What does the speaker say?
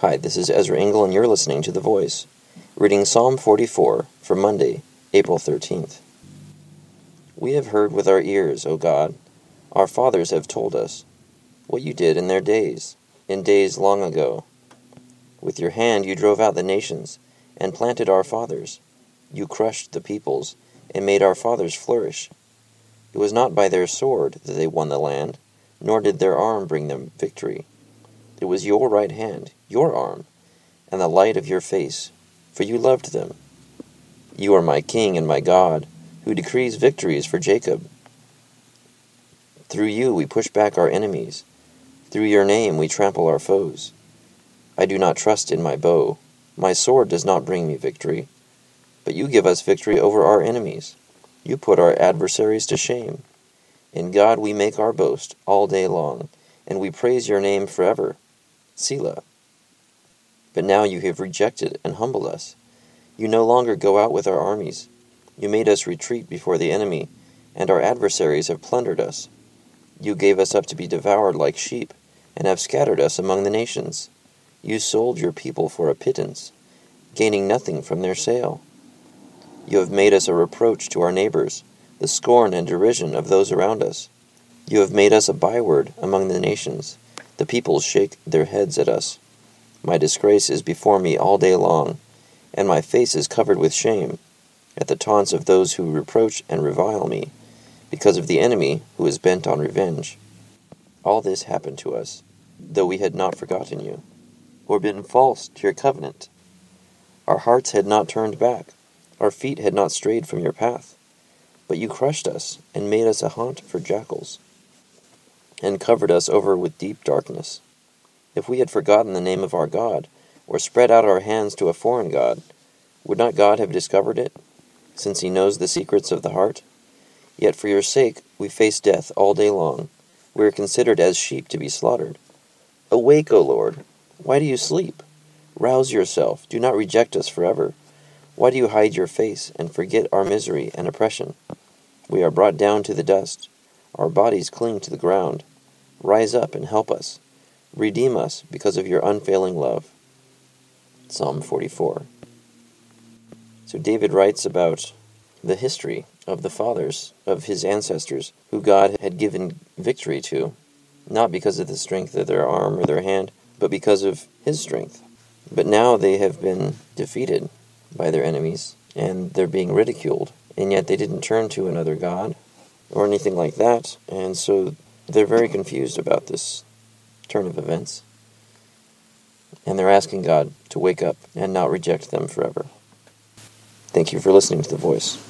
Hi, this is Ezra Engel, and you're listening to The Voice, reading Psalm 44 for Monday, April 13th. We have heard with our ears, O God, our fathers have told us, what you did in their days, in days long ago. With your hand you drove out the nations, and planted our fathers. You crushed the peoples, and made our fathers flourish. It was not by their sword that they won the land, nor did their arm bring them victory. It was your right hand, your arm, and the light of your face, for you loved them. You are my King and my God, who decrees victories for Jacob. Through you we push back our enemies. Through your name we trample our foes. I do not trust in my bow. My sword does not bring me victory. But you give us victory over our enemies. You put our adversaries to shame. In God we make our boast all day long, and we praise your name forever. Selah. But now you have rejected and humbled us. You no longer go out with our armies. You made us retreat before the enemy, and our adversaries have plundered us. You gave us up to be devoured like sheep, and have scattered us among the nations. You sold your people for a pittance, gaining nothing from their sale. You have made us a reproach to our neighbors, the scorn and derision of those around us. You have made us a byword among the nations the people shake their heads at us. My disgrace is before me all day long, and my face is covered with shame, at the taunts of those who reproach and revile me, because of the enemy who is bent on revenge. All this happened to us, though we had not forgotten you, or been false to your covenant. Our hearts had not turned back, our feet had not strayed from your path. But you crushed us, and made us a haunt for jackals and covered us over with deep darkness. If we had forgotten the name of our God, or spread out our hands to a foreign God, would not God have discovered it, since he knows the secrets of the heart? Yet for your sake we face death all day long. We are considered as sheep to be slaughtered. Awake, O Lord! Why do you sleep? Rouse yourself. Do not reject us forever. Why do you hide your face and forget our misery and oppression? We are brought down to the dust. Our bodies cling to the ground. Rise up and help us. Redeem us because of your unfailing love. Psalm 44. So David writes about the history of the fathers of his ancestors who God had given victory to, not because of the strength of their arm or their hand, but because of his strength. But now they have been defeated by their enemies and they're being ridiculed, and yet they didn't turn to another God or anything like that, and so they're very confused about this turn of events. And they're asking God to wake up and not reject them forever. Thank you for listening to The Voice.